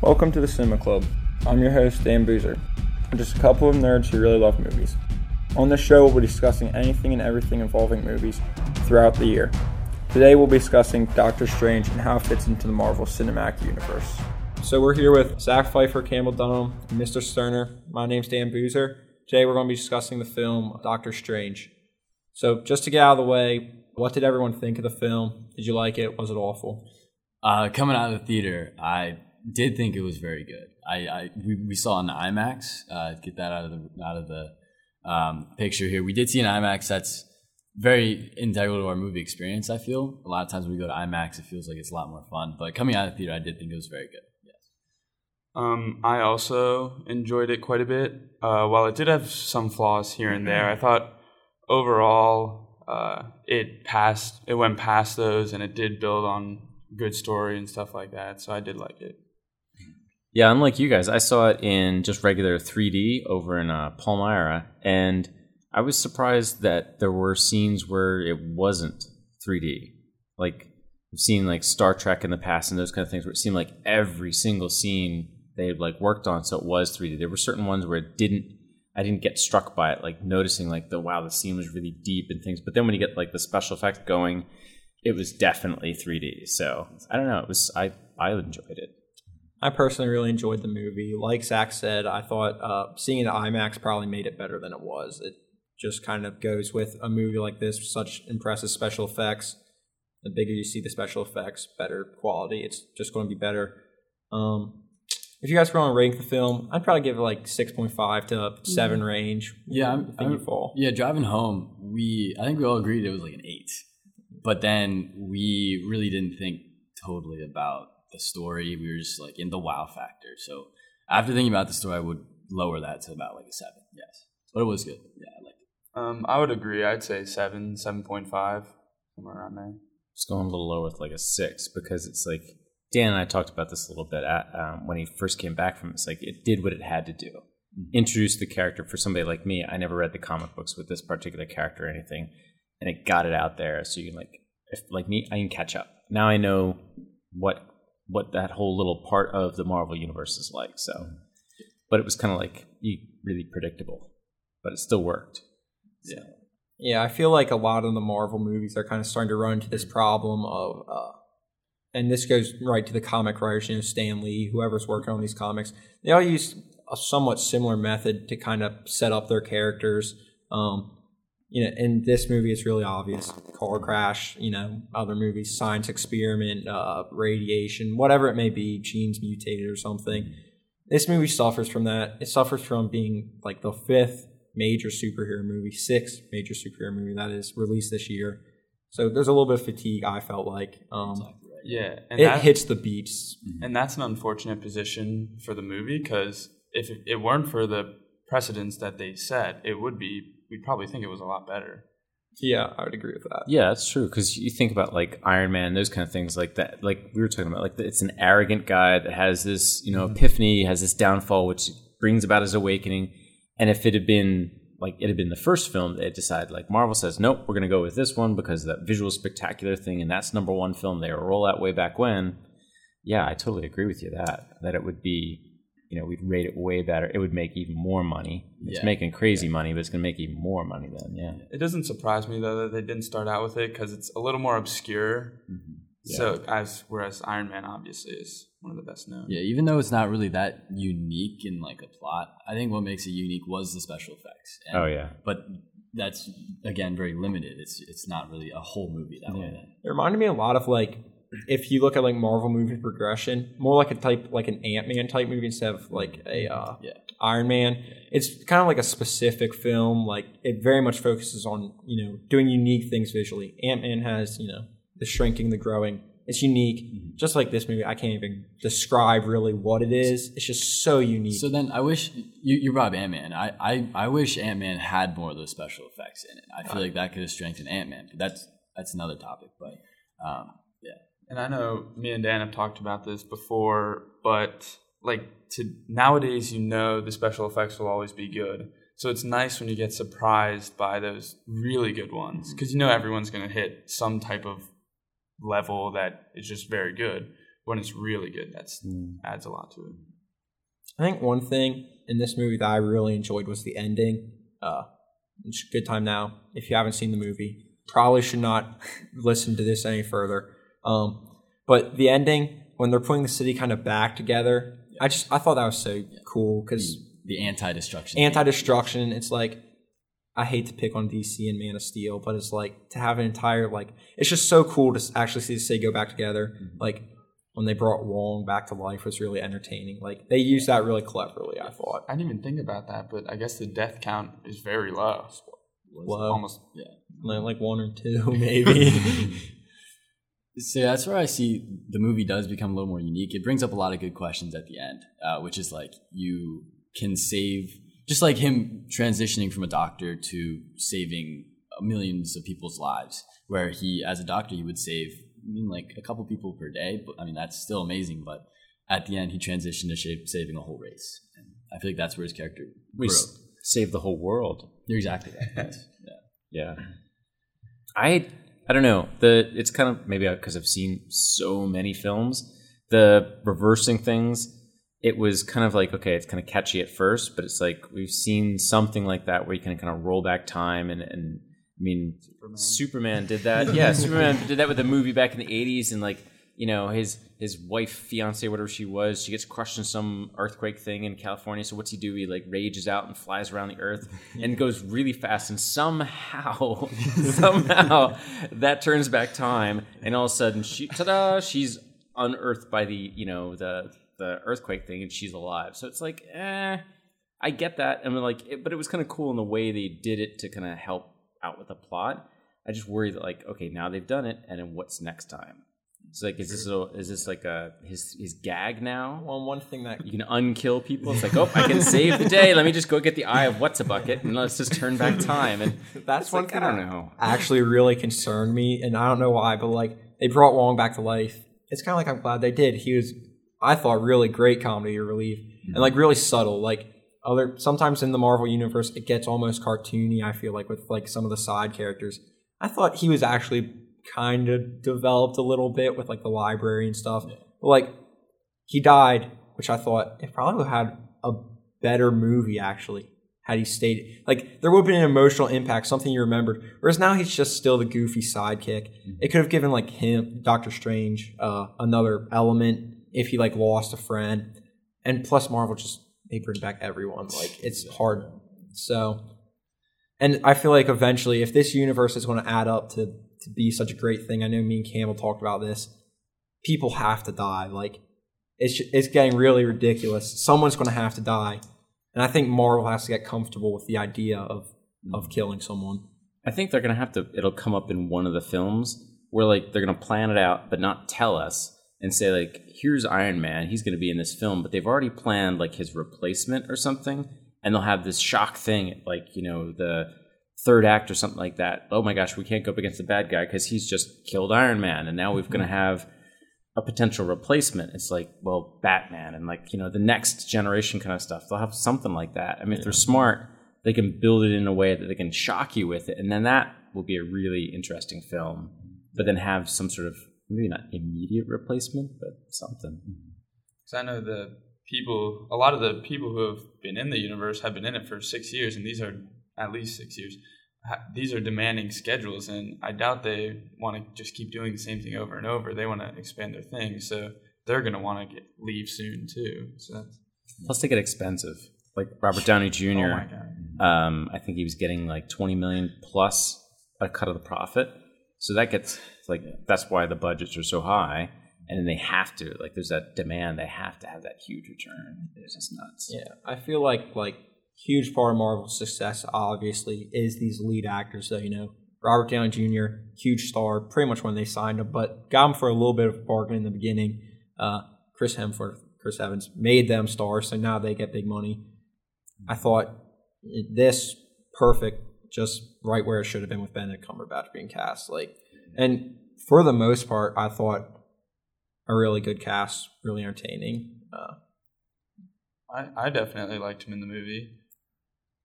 Welcome to the Cinema Club. I'm your host, Dan Buser. Just a couple of nerds who really love movies. On this show, we'll be discussing anything and everything involving movies throughout the year. Today, we'll be discussing Doctor Strange and how it fits into the Marvel Cinematic Universe. So, we're here with Zach Pfeiffer, Campbell Dunham, Mr. Sterner. My name's Dan Buser. Today, we're going to be discussing the film Doctor Strange. So, just to get out of the way, what did everyone think of the film? Did you like it? Was it awful? Uh, coming out of the theater, I did think it was very good. I, I we, we saw an IMAX. Uh, get that out of the out of the um, picture here. We did see an IMAX that's very integral to our movie experience. I feel a lot of times when we go to IMAX, it feels like it's a lot more fun. But coming out of the theater, I did think it was very good. Yes. Um, I also enjoyed it quite a bit. Uh, while it did have some flaws here and there, I thought overall uh, it passed. It went past those, and it did build on good story and stuff like that. So I did like it. Yeah, unlike you guys, I saw it in just regular 3D over in uh, Palmyra, and I was surprised that there were scenes where it wasn't 3D. Like I've seen like Star Trek in the past and those kind of things where it seemed like every single scene they had like worked on so it was 3D. There were certain ones where it didn't. I didn't get struck by it, like noticing like the wow, the scene was really deep and things. But then when you get like the special effects going, it was definitely 3D. So I don't know. It was I I enjoyed it. I personally really enjoyed the movie. Like Zach said, I thought uh, seeing it IMAX probably made it better than it was. It just kind of goes with a movie like this, such impressive special effects. The bigger you see the special effects, better quality. It's just going to be better. Um, if you guys were going to rank the film, I'd probably give it like six point five to seven range. Yeah, I'm, I think I'm- you fall. Yeah, driving home, we I think we all agreed it was like an eight, but then we really didn't think totally about the story. We were just like in the wow factor. So after thinking about the story, I would lower that to about like a seven. Yes, but it was good. Yeah, I liked it. Um, I would agree. I'd say seven, seven point five, somewhere around there. Just going a little lower with like a six because it's like Dan and I talked about this a little bit at, um, when he first came back from it. It's like it did what it had to do. Introduce the character for somebody like me. I never read the comic books with this particular character or anything, and it got it out there so you can like, if like me, I can catch up. Now I know what what that whole little part of the Marvel universe is like. So, but it was kind of like really predictable, but it still worked. Yeah. Yeah, I feel like a lot of the Marvel movies are kind of starting to run into this problem of, uh, and this goes right to the comic writers, you know, Stan Lee, whoever's working on these comics. They all use a somewhat similar method to kind of set up their characters. Um, you know, in this movie, it's really obvious: car crash. You know, other movies, science experiment, uh, radiation, whatever it may be, genes mutated or something. This movie suffers from that. It suffers from being like the fifth major superhero movie, sixth major superhero movie that is released this year. So there's a little bit of fatigue. I felt like um, Exactly right. Yeah, and it that, hits the beats. and that's an unfortunate position for the movie because if it, it weren't for the precedents that they set, it would be. We'd probably think it was a lot better. Yeah, I would agree with that. Yeah, that's true. Because you think about like Iron Man, those kind of things like that. Like we were talking about, like it's an arrogant guy that has this, you know, mm-hmm. epiphany, has this downfall, which brings about his awakening. And if it had been like it had been the first film, they decided like Marvel says, nope, we're going to go with this one because that visual spectacular thing, and that's number one film. They roll out way back when. Yeah, I totally agree with you that that it would be, you know, we'd rate it way better. It would make even more money. It's Yeah. making crazy money, but it's going to make even more money then. Yeah. It doesn't surprise me though that they didn't start out with it because it's a little more obscure. Mm-hmm. So as whereas Iron Man obviously is one of the best known. Yeah, even though it's not really that unique in like a plot, I think what makes it unique was the special effects. And- Oh yeah. but that's again very limited. It's it's not really a whole movie that way. Then. It reminded me a lot of like if you look at like Marvel movie progression, more like a type like an Ant Man type movie instead of like a uh, Yeah. Iron Man. It's kind of like a specific film. Like it very much focuses on you know doing unique things visually. Ant Man has you know the shrinking, the growing. It's unique, Mm-hmm. just like this movie. I can't even describe really what it is. It's just so unique. So then I wish you, you brought Ant Man. I, I, I wish Ant Man had more of those special effects in it. I feel like that could have strengthened Ant Man, that's that's another topic. But um, And I know me and Dan have talked about this before, but like to nowadays, you know, the special effects will always be good. So it's nice when you get surprised by those really good ones because you know everyone's going to hit some type of level that is just very good. when it's really good, that's Mm. adds a lot to it. I think one thing in this movie that I really enjoyed was the ending. Uh, it's a good time now. If you haven't seen the movie, probably should not listen to this any further. Um, but the ending when they're putting the city kind of back together, I just I thought that was so cool because The anti-destruction. anti-destruction. It's like I hate to pick on DC and Man of Steel, but it's like to have an entire like it's just so cool to actually see the city go back together. Like when they brought Wong back to life was really entertaining. Like they used that really cleverly. I thought. I didn't even think about that, but I guess the death count is very low. Low. Almost Yeah. Like like one or two, maybe. So that's where I see the movie does become a little more unique. It brings up a lot of good questions at the end, uh, which is like you can save, just like him transitioning from a doctor to saving millions of people's lives, where he, as a doctor, he would save, I mean, like a couple people per day. But I mean, that's still amazing. But at the end, he transitioned to shape, saving a whole race. And I feel like that's where his character We s- saved the whole world. You're exactly right. Yeah. Yeah. I I don't know. The it's kind of maybe because I've seen so many films. The reversing things, it was kind of like okay, it's kind of catchy at first, but it's like we've seen something like that where you can kind of roll back time and and I mean Superman, did that. Yeah, Superman did that with a movie back in the '80s, and like you know his his wife, fiance, whatever she was, she gets crushed in some earthquake thing in California. So what's he do? He like rages out and flies around the earth and goes really fast, and somehow, somehow that turns back time, and all of a sudden, she ta-da, she's unearthed by the you know the the earthquake thing, and she's alive. So it's like, eh, I get that, and like, it, but it was kind of cool in the way they did it to kind of help out with the plot. I just worry that like, okay, now they've done it, and then what's next time? It's like, is this a, is this like a his his gag now? Well, one thing that You can unkill people. It's like, oh, I can save the day. Let me just go get the eye of what's a bucket, and let's just turn back time. And that's one like, thing I don't know. actually really concerned me, and I don't know why, but like they brought Wong back to life. It's kind of like I'm glad they did. He was, I thought, really great comedy relief, and like really subtle. Like other sometimes in the Marvel universe, it gets almost cartoony. I feel like with like some of the side characters. I thought he was actually kind of developed a little bit with like the library and stuff. But like he died, which I thought it probably would have had a better movie actually had he stayed. Like there would have been an emotional impact, something you remembered. Whereas now he's just still the goofy sidekick. It could have given like him, Doctor Strange, uh, another element if he like lost a friend. And plus, Marvel just they bring back everyone. Like it's hard. So, and I feel like eventually, if this universe is going to add up to to be such a great thing, I know me and Campbell talked about this. People have to die. Like it's it's getting really ridiculous. Someone's going to have to die, and I think Marvel has to get comfortable with the idea of mm-hmm. of killing someone. I think they're gonna have to. It'll come up in one of the films where like they're gonna plan it out, but not tell us and say like, "Here's Iron Man. He's gonna be in this film," but they've already planned like his replacement or something, and they'll have this shock thing, like you know the third act or something like that. Oh my gosh, we can't go up against the bad guy because he's just killed Iron Man, and now we're gonna mm-hmm. have a potential replacement. It's like, well, Batman and like, you know, the next generation kind of stuff. They'll have something like that. I mean, if they're smart, they can build it in a way that they can shock you with it. And then that will be a really interesting film. But then have some sort of maybe not immediate replacement, but something. Mm-hmm. Because I know the people, a lot of the people who have been in the universe have been in it for six years, and these are at least six years. These are demanding schedules, and I doubt they want to just keep doing the same thing over and over. They want to expand their thing, so they're going to want to get leave soon too. So that's Plus, they get expensive. Like Robert Downey Jr. oh my god. um, I think he was getting like 20 million plus a cut of the profit. So that gets like that's why the budgets are so high, and then they have to like there's that demand. They have to have that huge return. It's just nuts. Yeah, I feel like like huge part of Marvel's success obviously is these lead actors. So you know, Robert Downey Jr. huge star, pretty much when they signed him, but got him for a little bit of a bargain in the beginning. Uh, Chris Hemsworth, Chris Evans made them stars, so now they get big money. I thought this perfect, just right where it should have been with Benedict Cumberbatch being cast. Like, and for the most part, I thought a really good cast, really entertaining. Uh, I, I definitely liked him in the movie.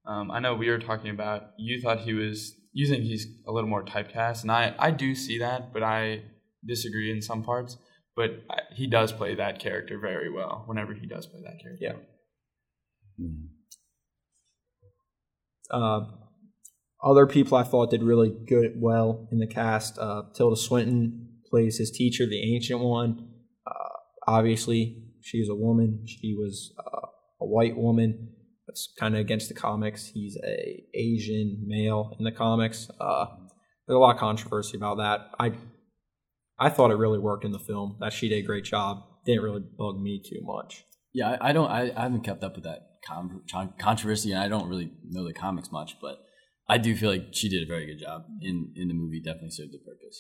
Um, I know we were talking about you thought he was you think he's a little more typecast, and I I do see that, but I disagree in some parts. but I- he does play that character very well. Whenever he does play that character, Yeah. Mm. Uh, other people I thought did really good, well in the cast. Uh, Tilda Swinton plays his teacher, the ancient one. Uh, obviously, she's a woman. She was uh, a white woman. That's kind of against the comics. He's a Asian male in the comics. Uh, there's a lot of controversy about that. I I thought it really worked in the film. That she did a great job. Didn't really bug me too much. Yeah, I, I don't. I, I haven't kept up with that con- con- controversy, and I don't really know the comics much. But I do feel like she did a very good job in in the movie. Definitely served the purpose.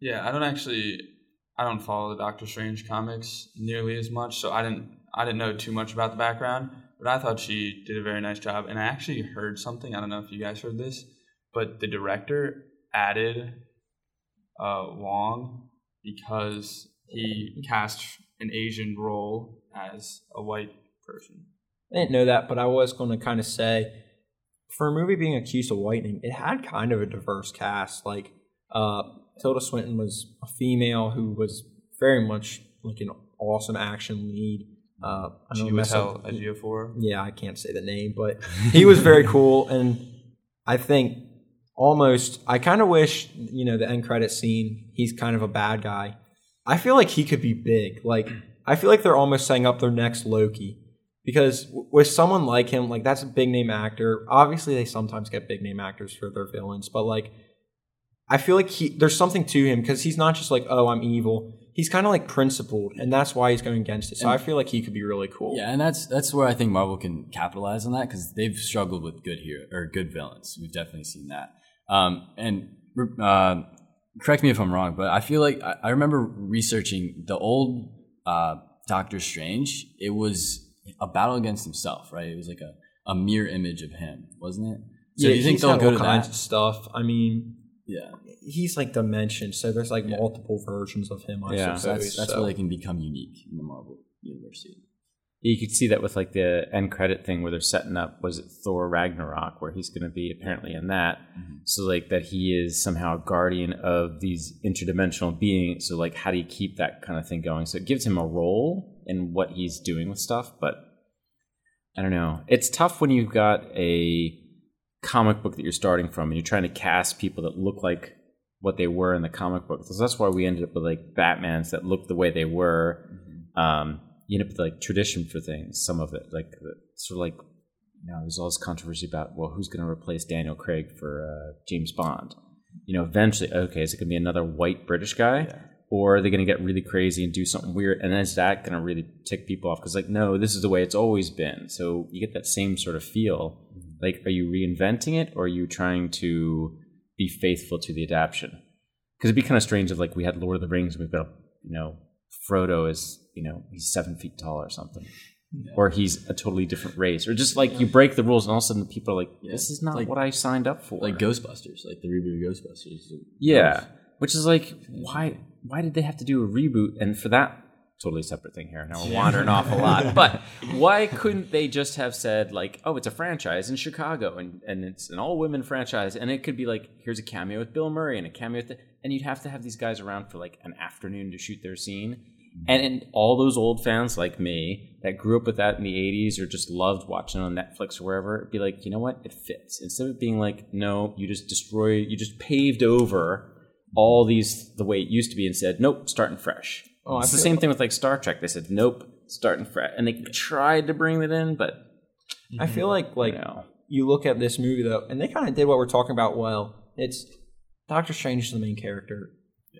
Yeah, I don't actually I don't follow the Doctor Strange comics nearly as much, so I didn't I didn't know too much about the background, but I thought she did a very nice job. And I actually heard something, I don't know if you guys heard this, but the director added uh, Wong because he cast an Asian role as a white person. I didn't know that, but I was going to kind of say, for a movie being accused of whitening, it had kind of a diverse cast. Like, uh, Tilda Swinton was a female who was very much like an awesome action lead. Uh, I don't know, mess up- held Ejiofor. yeah, I can't say the name, but he was very cool, and I think almost I kind of wish you know the end credit scene. He's kind of a bad guy. I feel like he could be big. Like I feel like they're almost setting up their next Loki because with someone like him, like that's a big name actor. Obviously, they sometimes get big name actors for their villains, but like I feel like he there's something to him because he's not just like oh I'm evil. He's kind of like principled, and that's why he's going against it. So I feel like he could be really cool. Yeah, and that's that's where I think Marvel can capitalize on that because they've struggled with good hero or good villains. We've definitely seen that. Um, and uh, correct me if I'm wrong, but I feel like I, I remember researching the old uh, Doctor Strange. It was a battle against himself, right? It was like a, a mirror image of him, wasn't it? So yeah, do you think he's they'll go all to kinds that? of stuff. I mean, Yeah, he's like dimension, so there's like Yeah. multiple versions of him. I Yeah. suppose. that's that's so. where they can become unique in the Marvel universe. You could see that with like the end credit thing where they're setting up was it Thor Ragnarok where he's going to be apparently in that. Mm-hmm. So like that he is somehow a guardian of these interdimensional beings. So like how do you keep that kind of thing going? So it gives him a role in what he's doing with stuff, but I don't know. It's tough when you've got a comic book that you're starting from and you're trying to cast people that look like what they were in the comic book. So that's why we ended up with like Batmans that look the way they were. Um, you end up with like tradition for things. Some of it, like the, sort of like you know, there's all this controversy about well, who's going to replace Daniel Craig for uh, James Bond? You know, eventually, okay, is it going to be another white British guy, or are they going to get really crazy and do something weird? And is that going to really tick people off? Because like, no, this is the way it's always been. So you get that same sort of feel. Like, are you reinventing it, or are you trying to be faithful to the adaptation? Because it'd be kind of strange if like we had Lord of the Rings and we've got you know Frodo is you know he's seven feet tall or something, or he's a totally different race, or just like you break the rules and all of a sudden people are like, this is not Like- what I signed up for. Like Ghostbusters, like the reboot of Ghostbusters. yeah, which is like why why did they have to do a reboot? And for that totally separate thing here. Now we're wandering off a lot, but why couldn't they just have said like, oh, it's a franchise in Chicago and and it's an all women franchise, and it could be like here's a cameo with Bill Murray and a cameo with the, and you'd have to have these guys around for like an afternoon to shoot their scene. Mm-hmm. And, and all those old fans like me that grew up with that in the 80s or just loved watching it on Netflix or wherever, be like, you know what? It fits. Instead of being like, no, you just destroyed, you just paved over all these the way it used to be and said, nope, starting fresh. Oh, it's the same thing with like Star Trek. They said, nope, starting fresh. And they tried to bring that in, but I mm-hmm. feel like like you look at this movie though, and they kind of did what we're talking about well. It's Doctor Strange is the main character.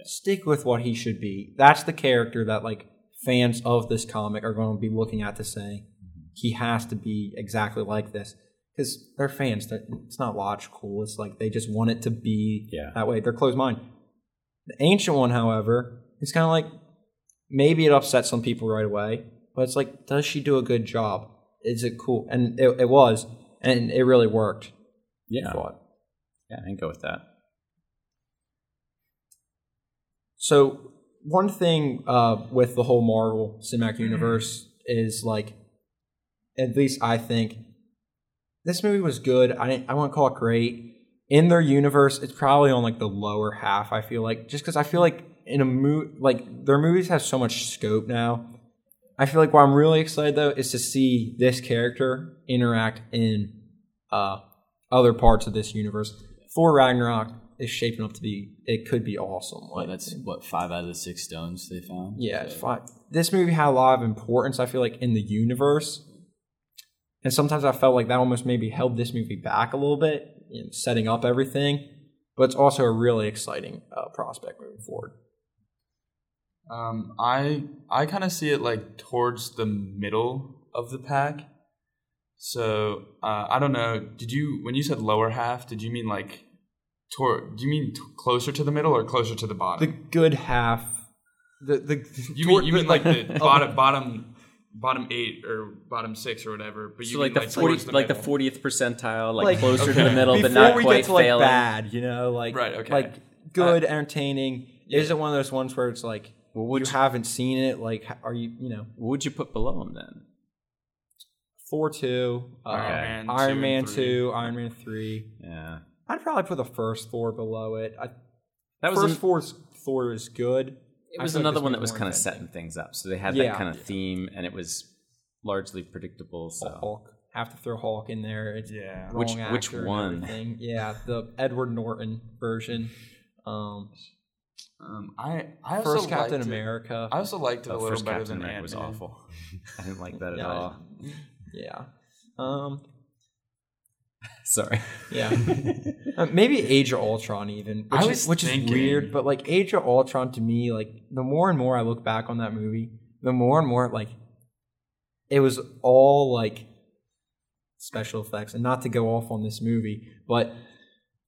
Stick with what he should be. That's the character that like fans of this comic are going to be looking at to say mm-hmm. he has to be exactly like this because they're fans. That it's not logical. It's like they just want it to be Yeah. that way. They're closed mind. The ancient one, however, is kind of like maybe it upsets some people right away, but it's like, does she do a good job? Is it cool? And it, it was, and it really worked. Yeah. I. Yeah, I can go with that. So one thing uh, with the whole Marvel Cinematic Universe is like, at least I think, this movie was good. I didn't, I wouldn't call it great. In their universe, it's probably on like the lower half. I feel like just because I feel like in a movie like their movies have so much scope now. I feel like what I'm really excited though is to see this character interact in uh, other parts of this universe. Thor Ragnarok is shaping up to be it could be awesome. Well, Like that's what five out of the six stones they found. yeah, it's So- fine. This movie had a lot of importance. I feel like in the universe, and sometimes I felt like that almost maybe held this movie back a little bit in setting up everything. But it's also a really exciting uh, prospect moving forward. Um, I I kind of see it like towards the middle of the pack. So uh, I don't know. Did you when you said lower half? Did you mean like toward? Do you mean t- closer to the middle or closer to the bottom? The good half, the the you toward mean you mean like the bottom bottom bottom eight or bottom six or whatever? But you So mean like the forty, towards like the fortieth percentile, like, Like, closer to the middle, before but not we quite get to like failing. bad, you know, like Right, okay. like good, entertaining. Is it one of those ones where it's like you haven't seen it? Like, are you you know What would you put below him then? four two, uh, Iron Man, two, Iron and Man three. two, Iron Man three. Yeah, I'd probably put the first Thor below it. I, that was first an- Thor's Thor is good. it was feel like another one that was kind of setting things up. So they had Yeah. that kind of theme, and it was largely predictable. So Hulk. Have to throw Hulk in there. It's Yeah. wrong Which- which actor and one? Yeah, the Edward Norton version. Um, Um, I I also first Captain liked it- I also liked it a Oh, little first better Captain than America Ant was awful. I didn't like that at Yeah. all. yeah. Um, Sorry. yeah. Uh, maybe Age of Ultron even, which, I is, was which is weird. But like Age of Ultron to me, like the more and more I look back on that movie, the more and more like it was all like special effects. And not to go off on this movie, but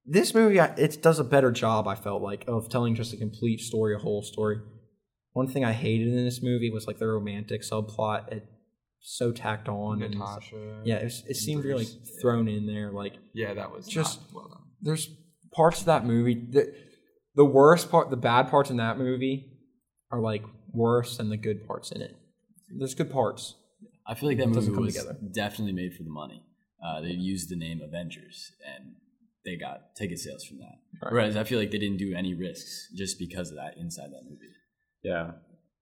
this movie it does a better job. I felt like of telling just a complete story, a whole story. One thing I hated in this movie was like the romantic subplot. It so tacked on and Natasha. yeah, it, was, it seemed really Bruce, yeah. thrown in there. Like Yeah, that was Just- not well done. there's parts of that movie that the worst part, the bad parts in that movie are like worse than the good parts in it. There's good parts. I feel like that movie was together. definitely made for the money. Uh, they used the name Avengers, and they got ticket sales from that. Right. Whereas I feel like they didn't do any risks just because of that inside that movie. Yeah.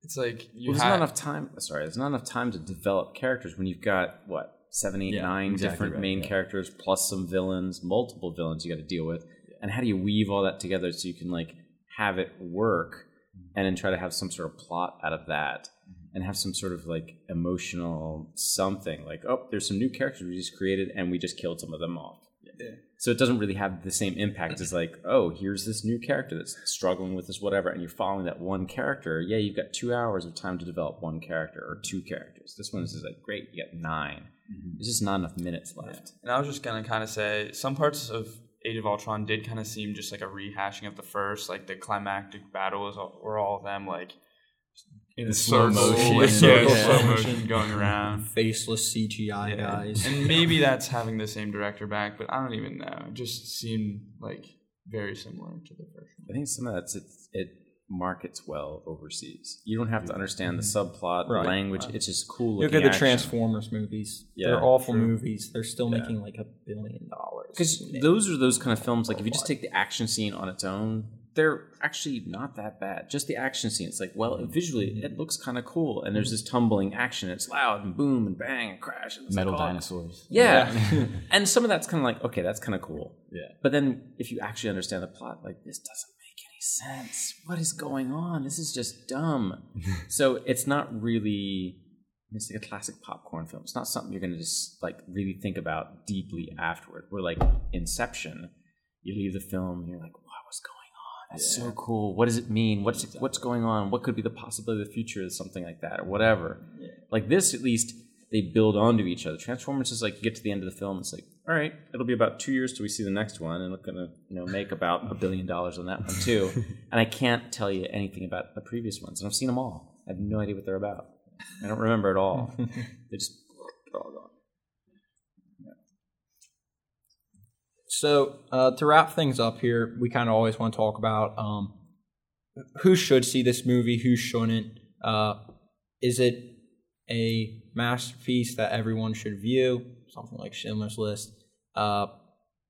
It's like you Well, there's not enough time. Sorry, there's not enough time to develop characters when you've got what seven, eight, Yeah, nine exactly different right, main yeah. characters plus some villains, multiple villains you got to deal with, and how do you weave all that together so you can like have it work, mm-hmm. and then try to have some sort of plot out of that, mm-hmm. and have some sort of like emotional something like oh, there's some new characters we just created and we just killed some of them off. So it doesn't really have the same impact as like, oh, here's this new character that's struggling with this whatever, and you're following that one character. Yeah, you've got two hours of time to develop one character or two characters. This one is like, great, you got 9 mm-hmm. There's just not enough minutes left. And I was just gonna kind of say some parts of Age of Ultron did kind of seem just like a rehashing of the first, like the climactic battle was were all of them like in slow circle, motion. like, Yeah. yeah, slow motion going around. Faceless CGI Yeah. guys. And maybe that's having the same director back, but I don't even know. It just seemed like very similar to the first I think some of that's it, it markets well overseas. You don't have to understand the mm-hmm. subplot, Right. the language. It's just cool. Look at the action. Transformers movies. Yeah, They're awful true. movies. They're still making like a billion dollars. Because those are those kind of films. Like if you just take the action scene on its own, they're actually not that bad. Just the action scene. It's like, well, visually it looks kind of cool, and there's this tumbling action. It's loud and boom and bang and crash. And Metal like, oh. dinosaurs. Yeah, and some of that's kind of like, okay, that's kind of cool. Yeah. But then if you actually understand the plot, like this doesn't make any sense. What is going on? This is just dumb. so it's not really. It's like a classic popcorn film. It's not something you're going to just like really think about deeply afterward. Where like Inception, you leave the film and you're like, what was going That's so cool. What does it mean? What's what's going on? What could be the possibility of the future? of Something like that or whatever. Like this, at least they build onto each other. Transformers is like you get to the end of the film, it's like, all right, it'll be about two years till we see the next one, and we're gonna you know make about a billion dollars on that one too. and I can't tell you anything about the previous ones, and I've seen them all. I have no idea what they're about. I don't remember at all. they just all gone. So uh, to wrap things up here, we kind of always want to talk about um, who should see this movie, who shouldn't. Uh, is it a masterpiece that everyone should view? Something like Schindler's List. Uh,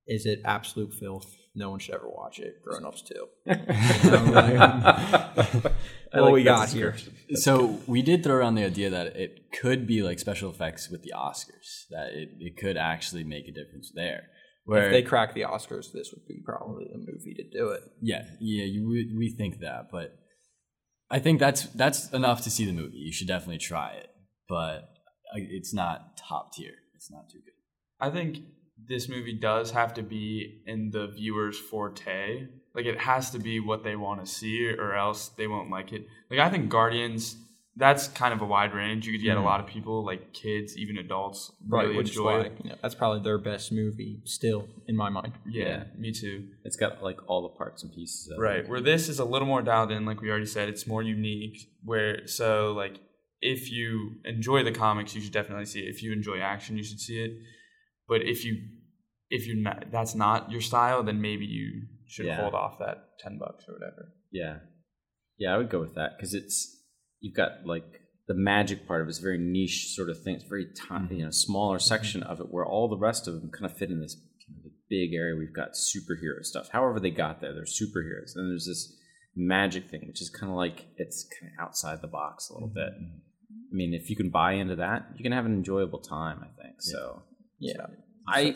is it absolute filth? no one should ever watch it. Grown ups too. I what like we got here? description. So we did throw around the idea that it could be like special effects with the Oscars, that it, it could actually make a difference there. Where If they crack the Oscars, this would be probably the movie to do it. yeah, yeah, you, we, we think that, but I think that's that's enough to see the movie. You should definitely try it, but it's not top tier. It's not too good. I think this movie does have to be in the viewer's forte. Like it has to be what they want to see, or else they won't like it. Like I think Guardians, that's kind of a wide range. You could get a mm-hmm. lot of people, like kids, even adults, really which enjoy is why you know, that's probably their best movie still in my mind. Yeah, Yeah. me too. It's got like all the parts and pieces. Of Right. It. Where this is a little more dialed in, like we already said, it's more unique. Where so like if you enjoy the comics, you should definitely see it. If you enjoy action, you should see it. But if you if you not, that's not your style, then maybe you should Yeah. hold off that ten bucks or whatever. Yeah, yeah, I would go with that because it's you've got like the magic part of it is very niche sort of thing. It's very tiny, mm-hmm. you know, smaller mm-hmm. section of it where all the rest of them kind of fit in this kind of big area. We've got superhero stuff. However, they got there, they're superheroes, and there's this magic thing, which is kind of like it's kind of outside the box a little bit. Mm-hmm. I mean, if you can buy into that, you can have an enjoyable time. I think so. Yeah. I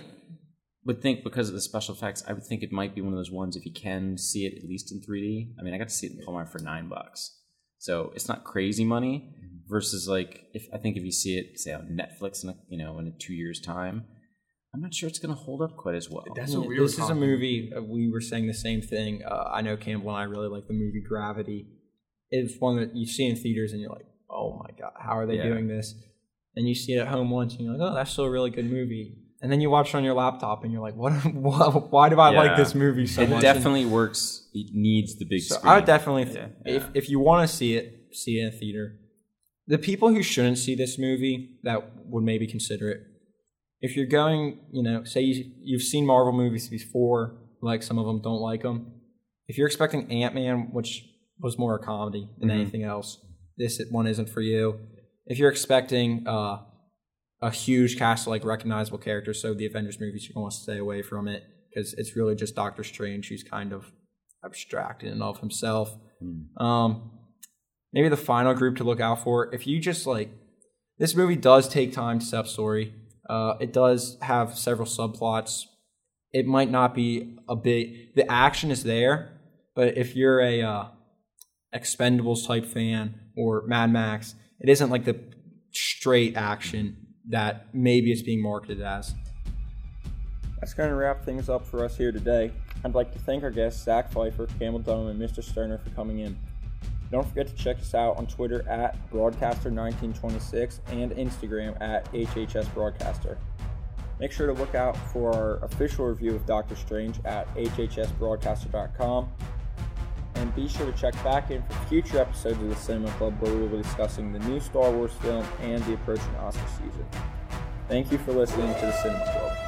would think because of the special effects, I would think it might be one of those ones if you can see it at least in 3D. I mean, I got to see it in Palmyra for nine bucks, so it's not crazy money. Versus like if I think if you see it say on Netflix in a, you know in two years time, I'm not sure it's going to hold up quite as well. That's Yeah, what we were this is a movie. Uh, we were saying the same thing. Uh, I know Campbell and I really like the movie Gravity. It's one that you see in theaters and you're like, oh my god, how are they Yeah. doing this? And you see it at home once and you're like, oh, that's still a really good movie. And then you watch it on your laptop and you're like, what? what why do I like this movie so it much? It definitely works. It needs the big So screen. I would definitely, th- Yeah. if if you want to see it, see it in a theater. The people who shouldn't see this movie that would maybe consider it, if you're going, you know, say you, you've seen Marvel movies before, like some of them don't like them. If you're expecting Ant Man, which was more a comedy than Mhm. anything else, this one isn't for you. If you're expecting uh, a huge cast of like recognizable characters, so the Avengers movies, you're going to stay away from it because it's really just Doctor Strange who's kind of abstracted and of himself. Hmm. Um, maybe the final group to look out for. If you just like, this movie does take time to set up story. Uh, it does have several subplots. It might not be a big. The action is there, but if you're a uh, Expendables type fan or Mad Max, it isn't like the straight action that maybe it's being marketed as. That's going to wrap things up for us here today. I'd like to thank our guests Zach Pfeiffer, Campbell Dunham, and Mr. Sterner for coming in. Don't forget to check us out on Twitter at Broadcaster1926 and Instagram at HHS Broadcaster. Make sure to look out for our official review of Doctor Strange at hhsbroadcaster.com. And be sure to check back in for future episodes of the Cinema Club where we will be discussing the new Star Wars film and the approaching Oscar season. Thank you for listening to the Cinema Club.